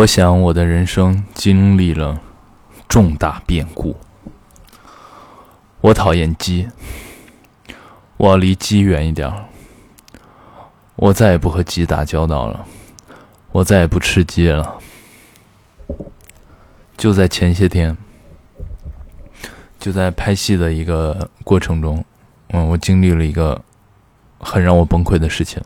我想我的人生经历了重大变故。我讨厌鸡，我要离鸡远一点。我再也不和鸡打交道了，我再也不吃鸡了。就在前些天，就在拍戏的一个过程中，嗯，我经历了一个很让我崩溃的事情。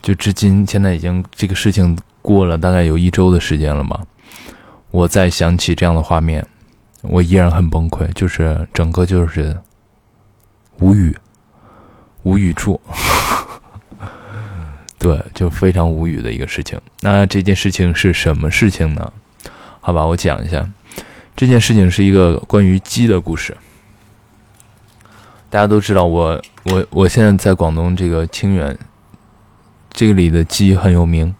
就至今，现在已经这个事情。过了大概有一周的时间了吧，我再想起这样的画面，我依然很崩溃，就是整个就是无语，无语处，对，就非常无语的一个事情。那这件事情是什么事情呢？好吧，我讲一下，这件事情是一个关于鸡的故事。大家都知道，我我我现在在广东这个清远，这里的鸡很有名。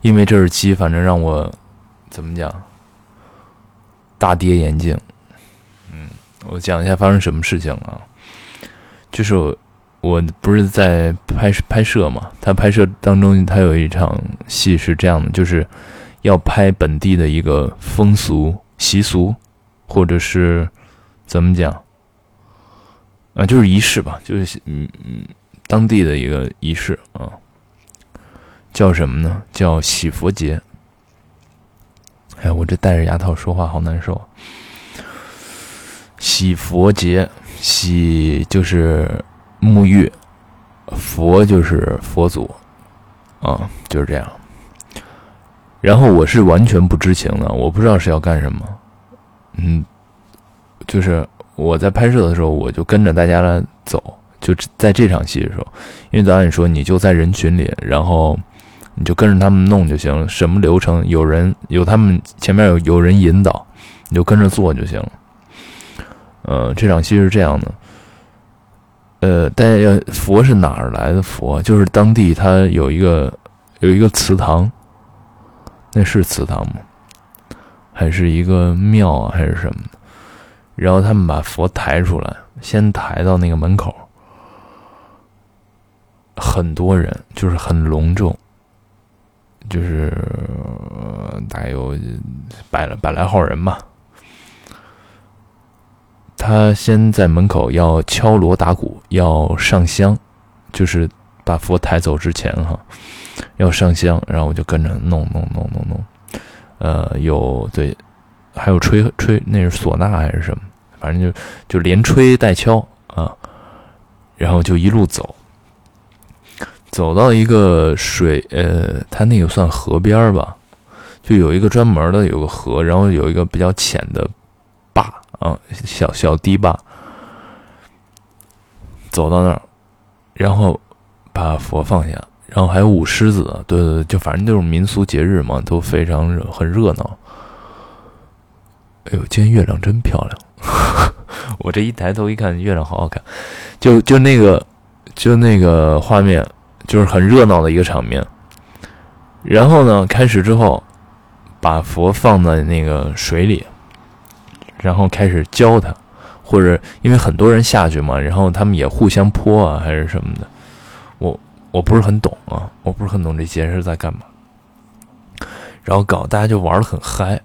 因为这是鸡，反正让我怎么讲，大跌眼镜。嗯，我讲一下发生什么事情啊？就是我不是在拍拍摄嘛，他拍摄当中他有一场戏是这样的，就是要拍本地的一个风俗习俗，或者是怎么讲啊，就是仪式吧，就是嗯嗯，当地的一个仪式啊。叫什么呢？叫洗佛节。哎，我这戴着牙套说话好难受。洗佛节，洗就是沐浴，佛就是佛祖，啊，就是这样。然后我是完全不知情的，我不知道是要干什么。嗯，就是我在拍摄的时候，我就跟着大家来走，就在这场戏的时候，因为导演说你就在人群里，然后。你就跟着他们弄就行，什么流程有人有他们前面有有人引导，你就跟着做就行。呃，这场戏是这样的，呃，大家要佛是哪儿来的佛？就是当地他有一个有一个祠堂，那是祠堂吗？还是一个庙啊，还是什么？然后他们把佛抬出来，先抬到那个门口，很多人，就是很隆重。就是大概有百来百来号人吧。他先在门口要敲锣打鼓，要上香，就是把佛抬走之前哈，要上香，然后我就跟着弄弄弄弄弄。呃，有对，还有吹吹，那是唢呐还是什么？反正就就连吹带敲啊，然后就一路走。走到一个水，呃，它那个算河边儿吧，就有一个专门的，有个河，然后有一个比较浅的坝啊，小小堤坝。走到那儿，然后把佛放下，然后还有舞狮子，对对对，就反正就是民俗节日嘛，都非常热很热闹。哎呦，今天月亮真漂亮！我这一抬头一看，月亮好好看，就就那个就那个画面。就是很热闹的一个场面，然后呢，开始之后，把佛放在那个水里，然后开始教他，或者因为很多人下去嘛，然后他们也互相泼啊，还是什么的，我我不是很懂啊，我不是很懂这节日在干嘛，然后搞大家就玩的很嗨，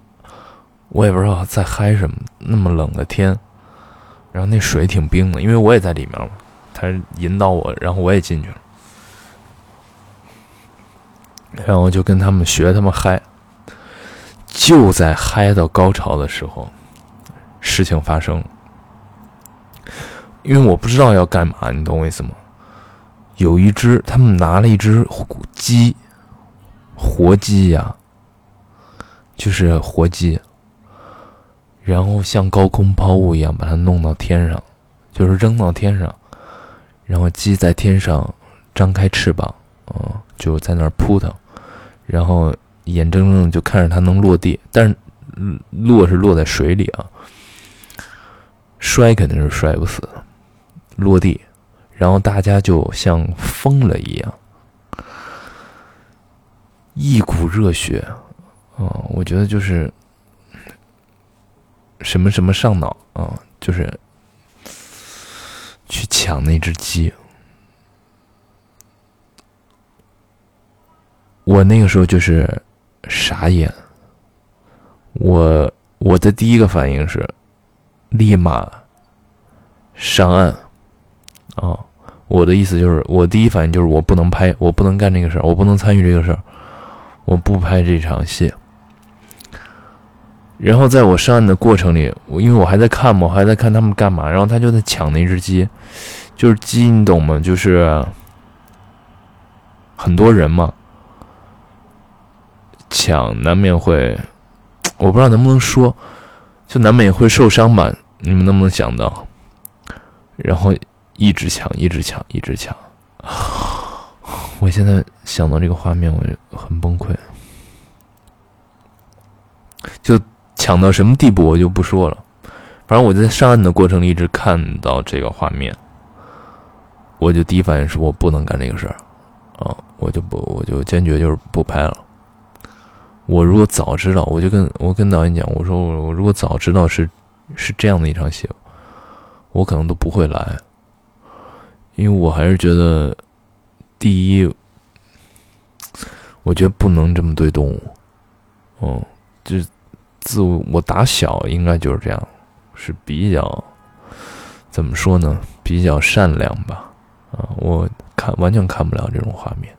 我也不知道在嗨什么，那么冷的天，然后那水挺冰的，因为我也在里面嘛，他引导我，然后我也进去了。然后就跟他们学他们嗨，就在嗨到高潮的时候，事情发生。因为我不知道要干嘛，你懂我意思吗？有一只，他们拿了一只鸡，活鸡呀，就是活鸡，然后像高空抛物一样把它弄到天上，就是扔到天上，然后鸡在天上张开翅膀，嗯，就在那儿扑腾。然后眼睁睁就看着它能落地，但是落是落在水里啊，摔肯定是摔不死，落地，然后大家就像疯了一样，一股热血啊！我觉得就是什么什么上脑啊，就是去抢那只鸡。我那个时候就是傻眼，我我的第一个反应是立马上岸啊！我的意思就是，我第一反应就是我不能拍，我不能干这个事儿，我不能参与这个事儿，我不拍这场戏。然后在我上岸的过程里，我因为我还在看嘛，我还在看他们干嘛，然后他就在抢那只鸡，就是鸡，你懂吗？就是很多人嘛，抢难免会，我不知道能不能说，就难免会受伤吧？你们能不能想到？然后一直抢，一直抢，一直抢，我现在想到这个画面，我就很崩溃，就。抢到什么地步我就不说了，反正我在上岸的过程里一直看到这个画面，我就第一反应是我不能干这个事儿，啊，我就不，我就坚决就是不拍了。我如果早知道，我就跟我跟导演讲，我说我我如果早知道是是这样的一场戏，我可能都不会来，因为我还是觉得，第一，我觉得不能这么对动物，嗯，就。自我打小应该就是这样，是比较怎么说呢？比较善良吧。啊，我看完全看不了这种画面，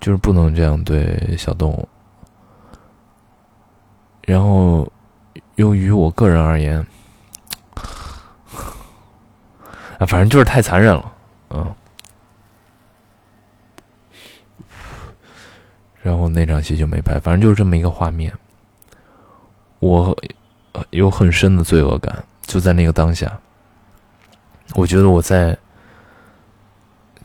就是不能这样对小动物。然后，由于我个人而言，啊，反正就是太残忍了，嗯。然后那场戏就没拍，反正就是这么一个画面。我有很深的罪恶感，就在那个当下。我觉得我在，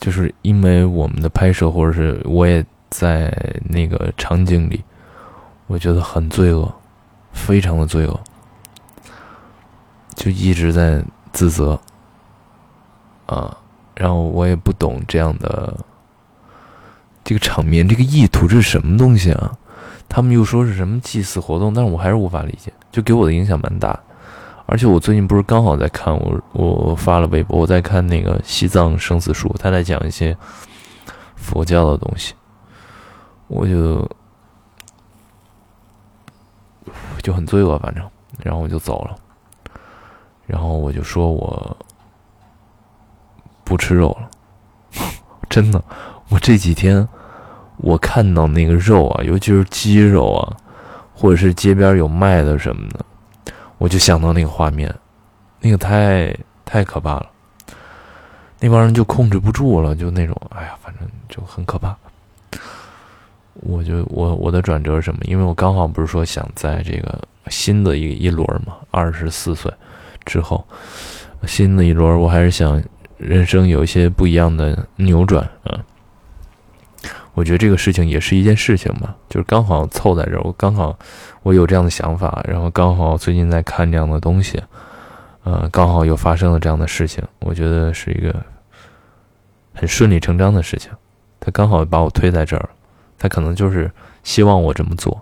就是因为我们的拍摄，或者是我也在那个场景里，我觉得很罪恶，非常的罪恶，就一直在自责。啊，然后我也不懂这样的。这个场面，这个意图这是什么东西啊？他们又说是什么祭祀活动，但是我还是无法理解，就给我的影响蛮大。而且我最近不是刚好在看我我发了微博，我在看那个《西藏生死书》，他在讲一些佛教的东西，我就就很罪恶，反正，然后我就走了，然后我就说我不吃肉了，真的。我这几天，我看到那个肉啊，尤其是鸡肉啊，或者是街边有卖的什么的，我就想到那个画面，那个太太可怕了。那帮人就控制不住了，就那种，哎呀，反正就很可怕。我就我我的转折是什么？因为我刚好不是说想在这个新的一一轮嘛，二十四岁之后，新的一轮，我还是想人生有一些不一样的扭转啊。我觉得这个事情也是一件事情嘛，就是刚好凑在这儿，我刚好我有这样的想法，然后刚好最近在看这样的东西，呃，刚好又发生了这样的事情，我觉得是一个很顺理成章的事情。他刚好把我推在这儿，他可能就是希望我这么做，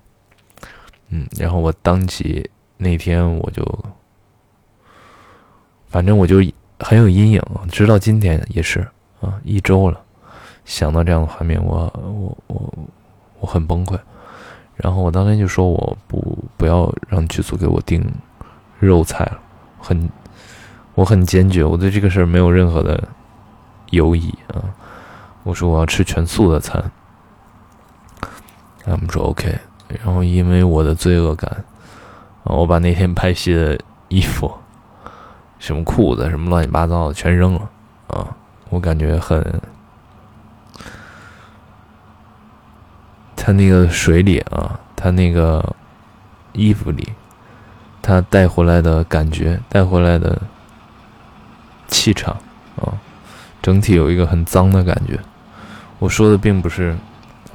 嗯，然后我当即那天我就，反正我就很有阴影，直到今天也是啊，一周了。想到这样的画面，我我我我很崩溃。然后我当天就说我不不要让剧组给我订肉菜了，很我很坚决，我对这个事儿没有任何的犹疑啊。我说我要吃全素的餐，他们说 OK。然后因为我的罪恶感啊，我把那天拍戏的衣服、什么裤子、什么乱七八糟的全扔了啊，我感觉很。他那个水里啊，他那个衣服里，他带回来的感觉，带回来的气场啊，整体有一个很脏的感觉。我说的并不是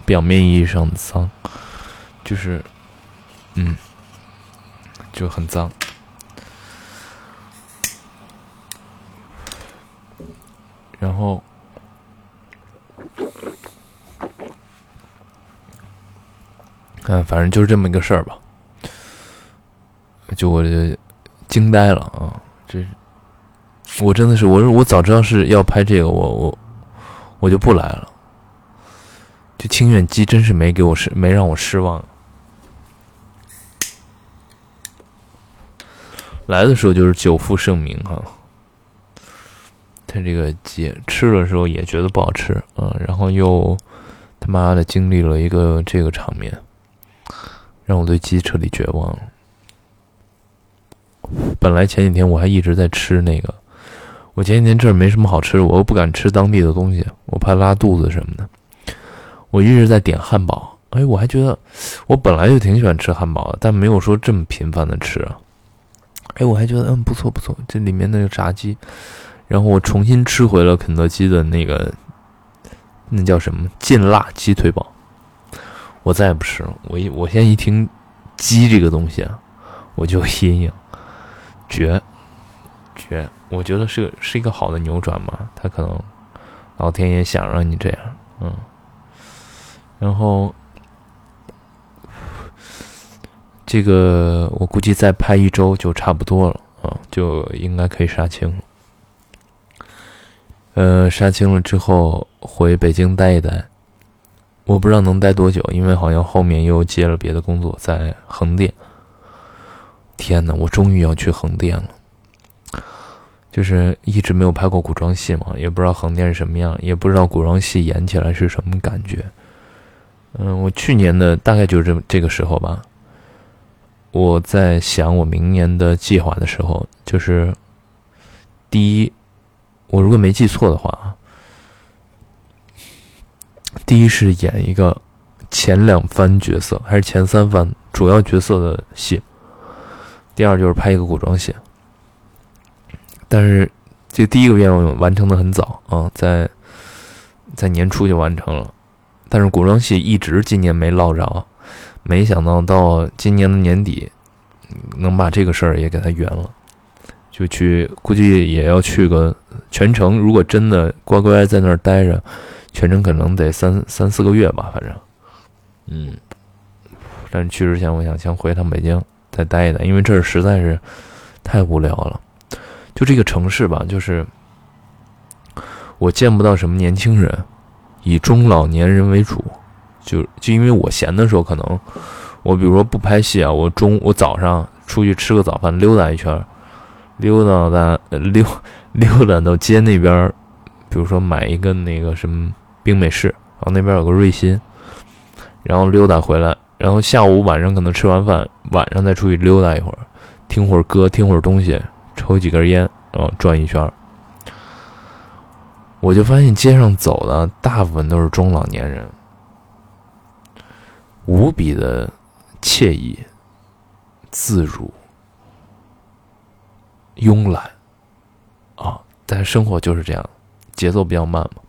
表面意义上的脏，就是，嗯，就很脏。然后。嗯，反正就是这么一个事儿吧，就我这惊呆了啊！这我真的是，我说我早知道是要拍这个，我我我就不来了。这清远鸡真是没给我失，没让我失望。来的时候就是久负盛名哈，他这个鸡吃的时候也觉得不好吃啊，然后又他妈的经历了一个这个场面，让我对鸡彻底绝望了。本来前几天我还一直在吃那个，我前几天这儿没什么好吃的，我又不敢吃当地的东西，我怕拉肚子什么的，我一直在点汉堡。哎，我还觉得我本来就挺喜欢吃汉堡的，但没有说这么频繁的吃啊。哎，我还觉得嗯不错不错，这里面那个炸鸡，然后我重新吃回了肯德基的那个，那叫什么劲辣鸡腿堡，我再也不吃了。我一我现在一听鸡这个东西啊，我就阴影，绝绝，我觉得是是一个好的扭转嘛，他可能老天爷想让你这样，嗯，然后。这个我估计再拍一周就差不多了啊，就应该可以杀青了。呃，杀青了之后回北京待一待，我不知道能待多久，因为好像后面又接了别的工作，在横店。天哪，我终于要去横店了！就是一直没有拍过古装戏嘛，也不知道横店是什么样，也不知道古装戏演起来是什么感觉。嗯，我去年的大概就是这这个时候吧。我在想我明年的计划的时候，就是第一，我如果没记错的话啊，第一是演一个前两番角色还是前三番主要角色的戏，第二就是拍一个古装戏。但是这第一个愿望完成的很早啊，在在年初就完成了，但是古装戏一直今年没落着。没想到到今年的年底，能把这个事儿也给他圆了，就去估计也要去个全程。如果真的乖乖在那儿待着，全程可能得三三四个月吧，反正，嗯。但是去之前，我想先回趟北京再待一待，因为这儿实在是太无聊了。就这个城市吧，就是我见不到什么年轻人，以中老年人为主。就就因为我闲的时候，可能我比如说不拍戏啊，我中我早上出去吃个早饭，溜达一圈，溜达到溜 溜达到街那边，比如说买一个那个什么冰美式，然后那边有个瑞鑫，然后溜达回来，然后下午晚上可能吃完饭，晚上再出去溜达一会儿，听会儿歌，听会儿东西，抽几根烟，然后转一圈，我就发现街上走的大部分都是中老年人。无比的惬意、自如、慵懒啊！但是生活就是这样，节奏比较慢嘛，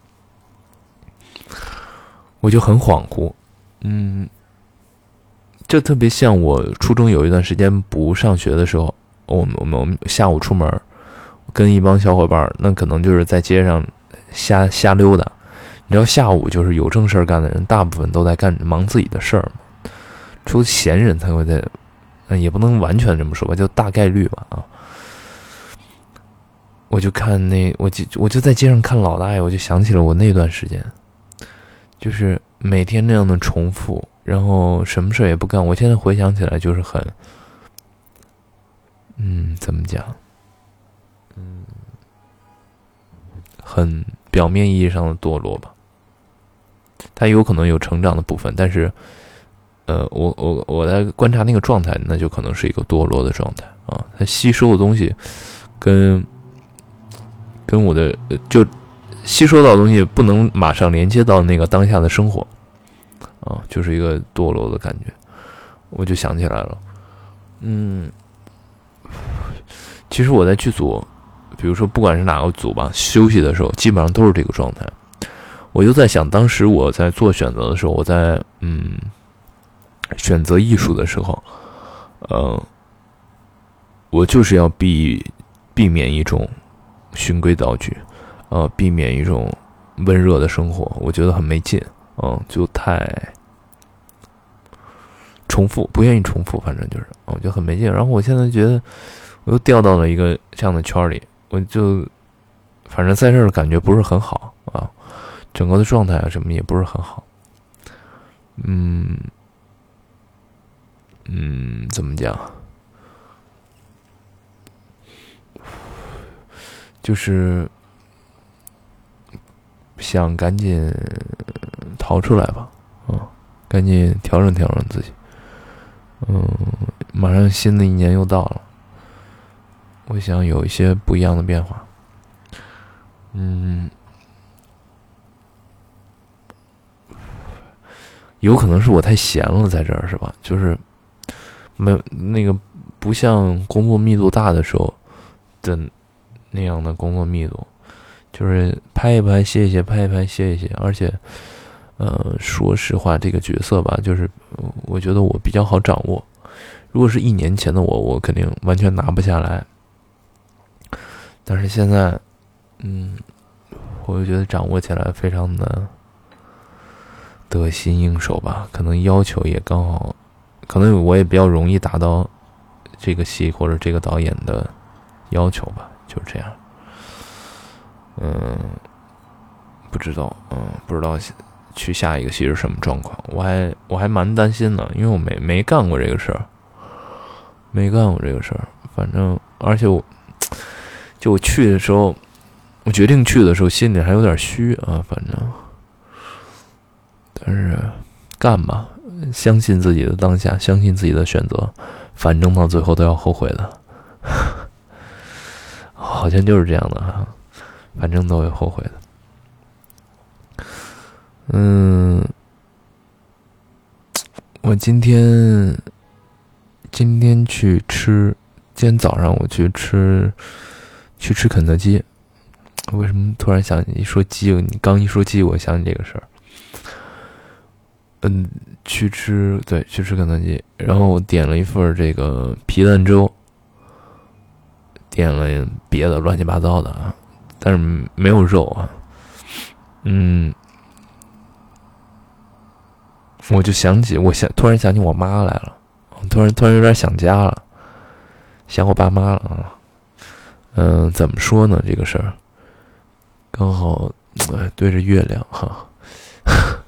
我就很恍惚。嗯，就特别像我初中有一段时间不上学的时候，我们我们我们下午出门，跟一帮小伙伴，那可能就是在街上瞎瞎溜达。你知道下午就是有正事儿干的人，大部分都在干忙自己的事儿嘛，除了闲人才会在，嗯，也不能完全这么说吧，就大概率吧啊。我就看那，我就我就在街上看老大爷，我就想起了我那段时间，就是每天那样的重复，然后什么事也不干。我现在回想起来，就是很，嗯，怎么讲，嗯，很表面意义上的堕落吧。他有可能有成长的部分，但是，呃，我我我在观察那个状态，那就可能是一个堕落的状态啊。他吸收的东西，跟跟我的就吸收到的东西不能马上连接到那个当下的生活，啊，就是一个堕落的感觉。我就想起来了，嗯，其实我在剧组，比如说不管是哪个组吧，休息的时候，基本上都是这个状态。我就在想，当时我在做选择的时候，我在嗯选择艺术的时候，呃，我就是要避避免一种循规蹈矩，呃，避免一种温热的生活，我觉得很没劲，嗯，就太重复，不愿意重复，反正就是，我觉得很没劲。然后我现在觉得，我又掉到了一个这样的圈里，我就反正在这儿感觉不是很好啊。整个的状态啊，什么也不是很好，嗯嗯，怎么讲？就是想赶紧逃出来吧，嗯，赶紧调整调整自己。嗯，马上新的一年又到了，我想有一些不一样的变化。嗯，有可能是我太闲了，在这儿是吧？就是没有那个不像工作密度大的时候的那样的工作密度，就是拍一拍歇一歇，拍一拍歇一歇。而且，呃，说实话，这个角色吧，就是我觉得我比较好掌握。如果是一年前的我，我肯定完全拿不下来。但是现在。嗯，我就觉得掌握起来非常的得心应手吧，可能要求也刚好，可能我也比较容易达到这个戏或者这个导演的要求吧，就是这样。嗯，不知道，嗯，不知道去下一个戏是什么状况，我还我还蛮担心的，因为我没没干过这个事儿，没干过这个事儿，反正而且我就我去的时候。我决定去的时候，心里还有点虚啊，反正，但是干吧，相信自己的当下，相信自己的选择，反正到最后都要后悔的，好像就是这样的哈，反正都会后悔的。嗯，我今天今天去吃，今天早上我去吃，去吃肯德基。为什么突然想起一说鸡？你刚一说鸡，我想起这个事儿。嗯，去吃对，去吃肯德基，然后我点了一份这个皮蛋粥，点了别的乱七八糟的啊，但是没有肉啊。嗯，我就想起，我想突然想起我妈来了，我突然突然有点想家了，想我爸妈了啊。嗯，怎么说呢？这个事儿。刚好对着月亮哈，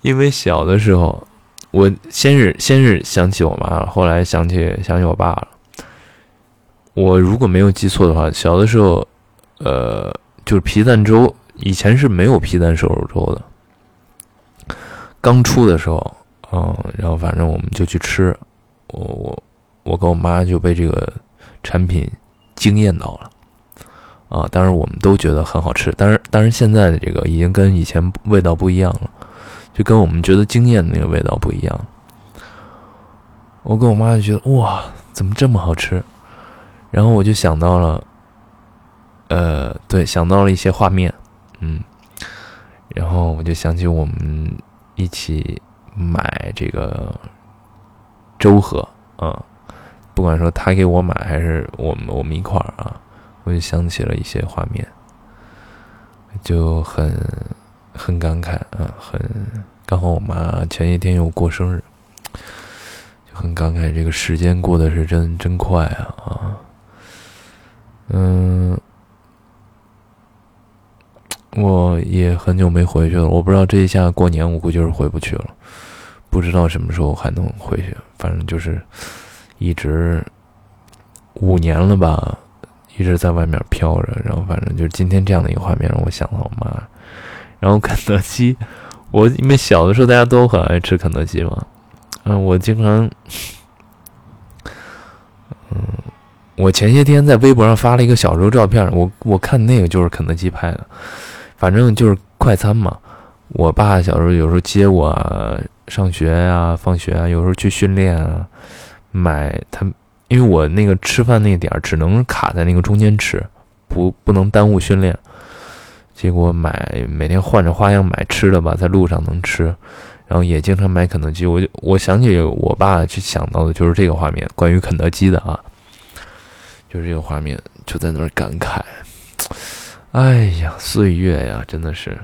因为小的时候，我先是先是想起我妈了，后来想起想起我爸了。我如果没有记错的话，小的时候，呃，就是皮蛋粥，以前是没有皮蛋瘦肉粥的。刚出的时候，嗯，然后反正我们就去吃，我我我跟我妈就被这个产品惊艳到了。啊，当然我们都觉得很好吃，但是但是现在的这个已经跟以前味道不一样了，就跟我们觉得惊艳的那个味道不一样。我跟我妈就觉得哇，怎么这么好吃？然后我就想到了，呃，对，想到了一些画面，嗯，然后我就想起我们一起买这个粥喝，啊，不管说他给我买还是我们我们一块儿啊。我就想起了一些画面，就很很感慨啊，很刚好我妈前一天又过生日，就很感慨这个时间过得是真真快啊啊，嗯，我也很久没回去了，我不知道这一下过年我估计是回不去了，不知道什么时候还能回去，反正就是一直五年了吧。一直在外面飘着，然后反正就是今天这样的一个画面让我想到我妈。然后肯德基，我因为小的时候大家都很爱吃肯德基嘛，嗯，我经常，嗯，我前些天在微博上发了一个小时候照片，我我看那个就是肯德基拍的，反正就是快餐嘛。我爸小时候有时候接我上学啊、放学啊，有时候去训练啊，买他。因为我那个吃饭那点儿只能卡在那个中间吃，不不能耽误训练。结果买每天换着花样买吃的吧，在路上能吃，然后也经常买肯德基。我就我想起我爸去想到的就是这个画面，关于肯德基的啊，就是这个画面，就在那儿感慨：哎呀，岁月呀，真的是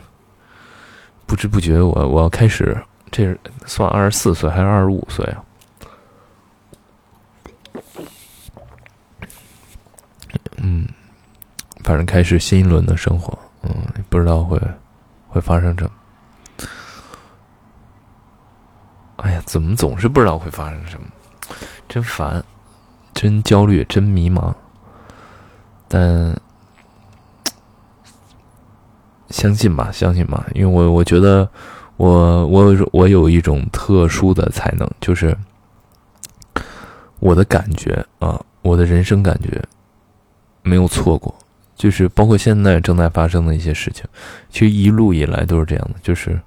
不知不觉，我我要开始，这是算二十四岁还是二十五岁啊？嗯，反正开始新一轮的生活，嗯，不知道会会发生什么。哎呀，怎么总是不知道会发生什么，真烦，真焦虑，真迷茫。但相信吧，相信吧，因为我我觉得我我我有一种特殊的才能，就是我的感觉啊，我的人生感觉没有错过。就是包括现在正在发生的一些事情，其实一路以来都是这样的。就是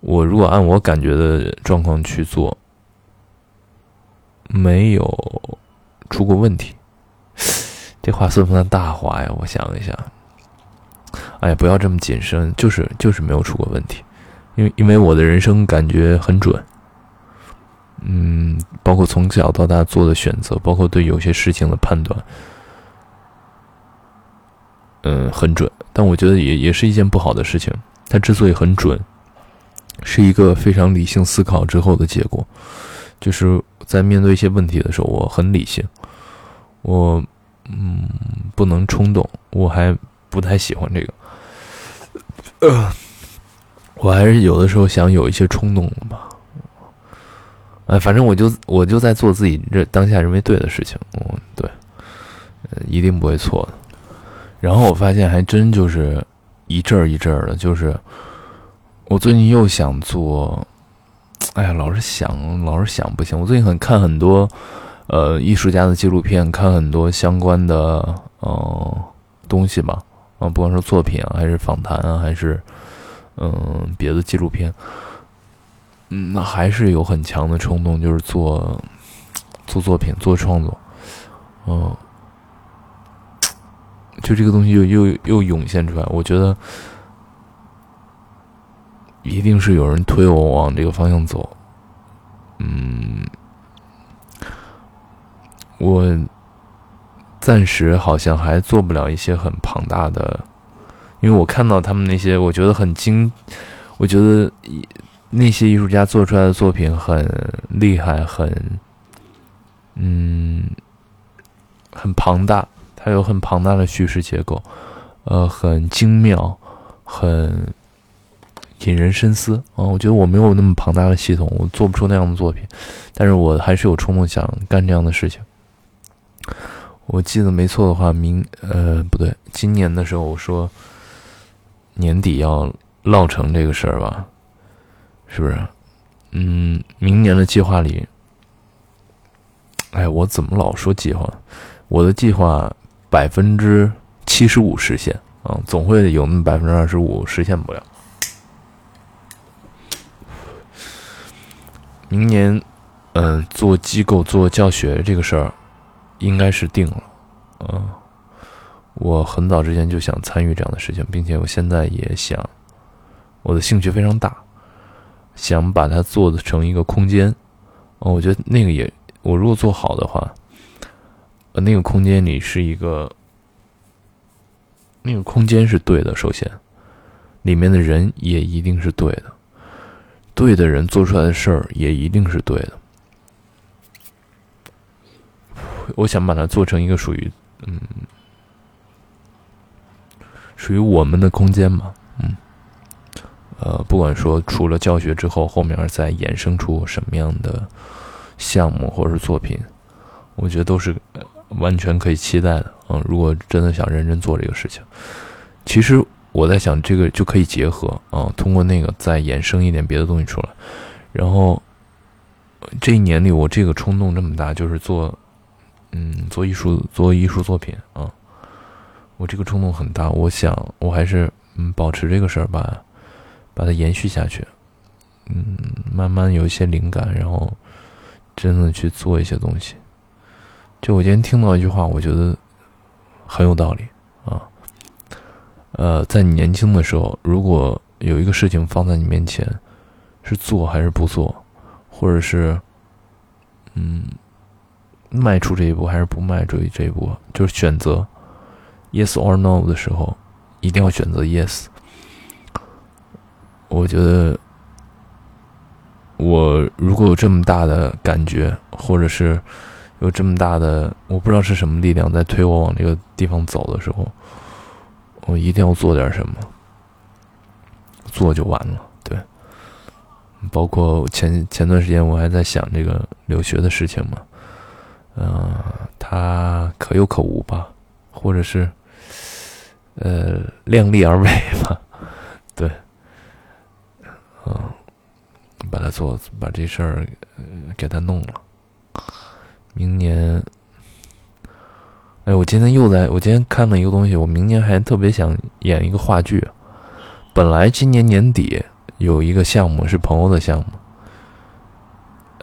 我如果按我感觉的状况去做，没有出过问题。这话算不算大话呀？我想一下。哎呀，不要这么谨慎，就是就是没有出过问题，因为因为我的人生感觉很准。嗯，包括从小到大做的选择，包括对有些事情的判断。嗯，很准，但我觉得也也是一件不好的事情。它之所以很准，是一个非常理性思考之后的结果。就是在面对一些问题的时候，我很理性，我嗯不能冲动，我还不太喜欢这个。呃，我还是有的时候想有一些冲动吧。哎，反正我就我就在做自己这当下认为对的事情。嗯，对，一定不会错的。然后我发现还真就是一阵儿一阵儿的，就是我最近又想做，哎呀，老是想，老是想不行。我最近很看很多呃艺术家的纪录片，看很多相关的呃东西吧，啊，不管是作品啊，还是访谈啊，还是嗯别的纪录片，嗯，那还是有很强的冲动，就是做做作品、做创作，嗯。就这个东西又又又涌现出来，我觉得一定是有人推我往这个方向走。嗯，我暂时好像还做不了一些很庞大的，因为我看到他们那些，我觉得很精，我觉得那些艺术家做出来的作品很厉害，很嗯，很庞大。它有很庞大的叙事结构，呃，很精妙，很引人深思啊！我觉得我没有那么庞大的系统，我做不出那样的作品，但是我还是有冲动想干这样的事情。我记得没错的话，明呃不对，今年的时候我说年底要落成这个事儿吧，是不是？嗯，明年的计划里，哎，我怎么老说计划？我的计划。百分之七十五实现啊，总会有那么百分之二十五实现不了。明年，嗯，做机构做教学这个事儿，应该是定了。嗯，我很早之前就想参与这样的事情，并且我现在也想，我的兴趣非常大，想把它做成一个空间。哦，我觉得那个也，我如果做好的话。呃，那个空间里是一个，那个空间是对的。首先，里面的人也一定是对的，对的人做出来的事儿也一定是对的。我想把它做成一个属于，嗯，属于我们的空间嘛，嗯，呃，不管说除了教学之后，后面再衍生出什么样的项目或者是作品，我觉得都是。完全可以期待的，嗯，如果真的想认真做这个事情，其实我在想，这个就可以结合，啊，通过那个再衍生一点别的东西出来。然后这一年里，我这个冲动这么大，就是做，嗯，做艺术，做艺术作品啊。我这个冲动很大，我想我还是嗯保持这个事儿吧，把它延续下去，嗯，慢慢有一些灵感，然后真的去做一些东西。就我今天听到一句话，我觉得很有道理。呃，在你年轻的时候，如果有一个事情放在你面前，是做还是不做，或者是嗯迈出这一步还是不迈出这一步，就是选择 yes or no 的时候，一定要选择 yes。我觉得我如果有这么大的感觉，或者是。有这么大的，我不知道是什么力量在推我往这个地方走的时候，我一定要做点什么，做就完了。对，包括前前段时间我还在想这个留学的事情嘛，嗯，它可有可无吧，或者是呃量力而为吧，对，嗯，把它做，把这事儿给他弄了，明年。哎，我今天又在我今天看了一个东西，我明年还特别想演一个话剧。本来今年年底有一个项目是朋友的项目，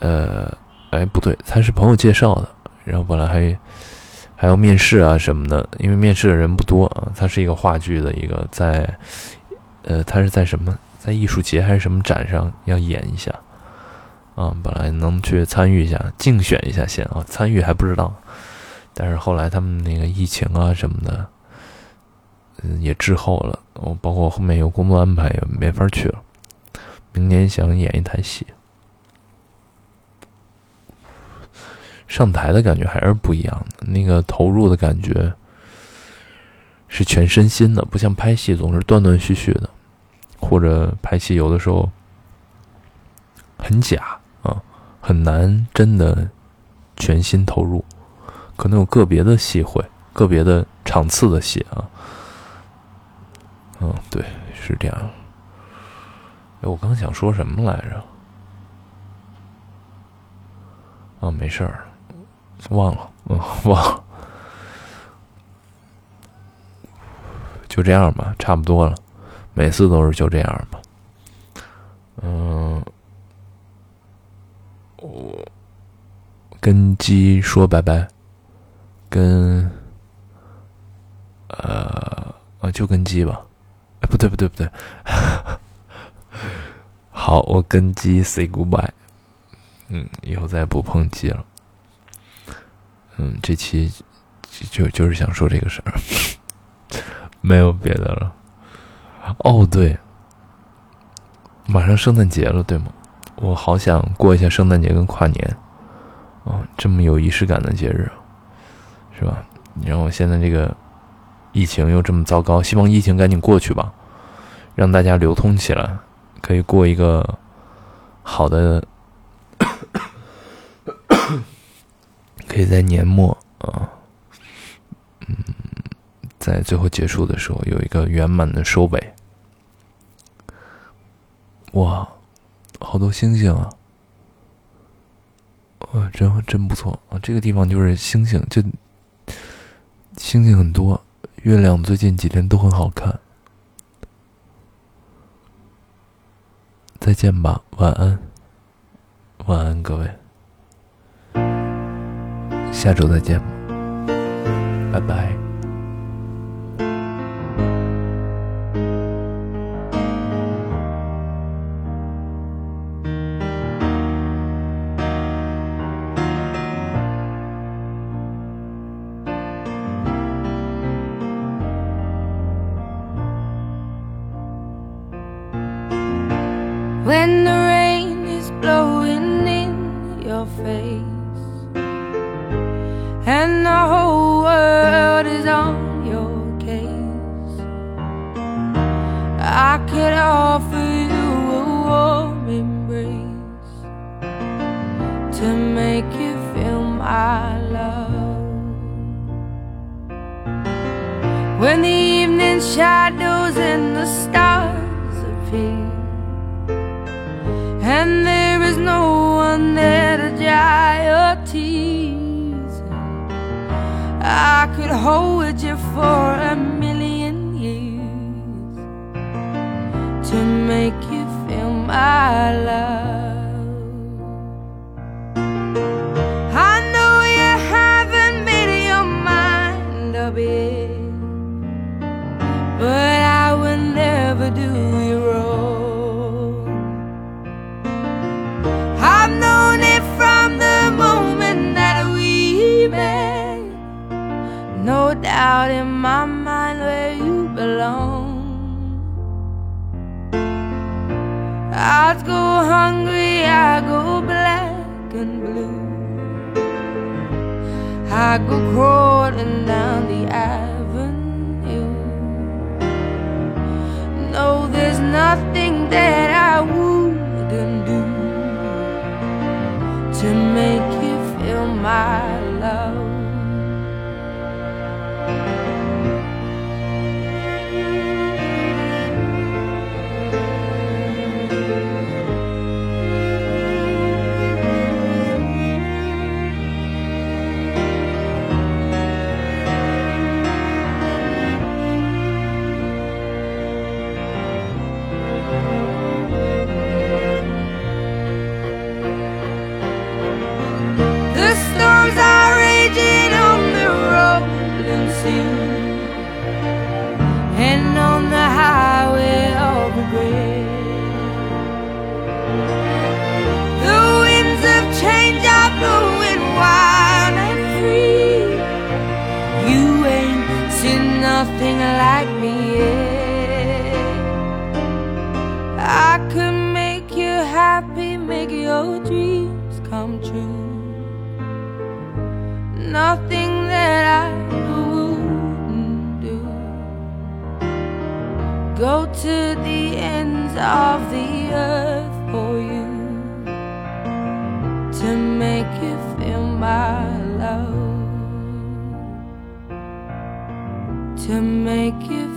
呃，哎不对，他是朋友介绍的，然后本来还还要面试啊什么的，因为面试的人不多啊。他是一个话剧的一个在，呃，他是在什么在艺术节还是什么展上要演一下啊？本来能去参与一下，竞选一下先啊，参与还不知道。但是后来他们那个疫情啊什么的，嗯，也滞后了。我包括后面有工作安排也没法去了。明年想演一台戏，上台的感觉还是不一样的。那个投入的感觉是全身心的，不像拍戏总是断断续续的，或者拍戏有的时候很假啊，很难真的全心投入。可能有个别的戏会，个别的场次的戏啊，嗯，对，是这样。哎，我刚想说什么来着？啊，没事儿，忘了，嗯，忘了，就这样吧，差不多了。每次都是就这样吧。嗯，我跟鸡说拜拜。跟，呃，啊，就跟鸡吧，哎，不对，不对，不对，好，我跟鸡 say goodbye，嗯，以后再也不碰鸡了，嗯，这期就就是想说这个事儿，没有别的了。哦，对，马上圣诞节了，对吗？我好想过一下圣诞节跟跨年，啊，这么有仪式感的节日。是吧？然后现在这个疫情又这么糟糕，希望疫情赶紧过去吧，让大家流通起来，可以过一个好的，可以在年末啊，嗯，在最后结束的时候有一个圆满的收尾。哇，好多星星啊！哇，真真不错啊！这个地方就是星星就。星星很多，月亮最近几天都很好看。再见吧，晚安，晚安，各位，下周再见，拜拜。Could offer you a warm embrace to make you feel my love. When the evening shadows and the stars appear and there is no one there to dry your tears. I could hold you for a million to make you feel my love. I know you haven't made your mind up yet, but I will never do you wrong. I've known it from the moment that we met. No doubt in my mind where you belong. I'd go hungry, I go black and blue. I go crawling down the avenue. No, there's nothing that I wouldn't do to make you feel my. Ends of the earth for you to make you feel my love. To make you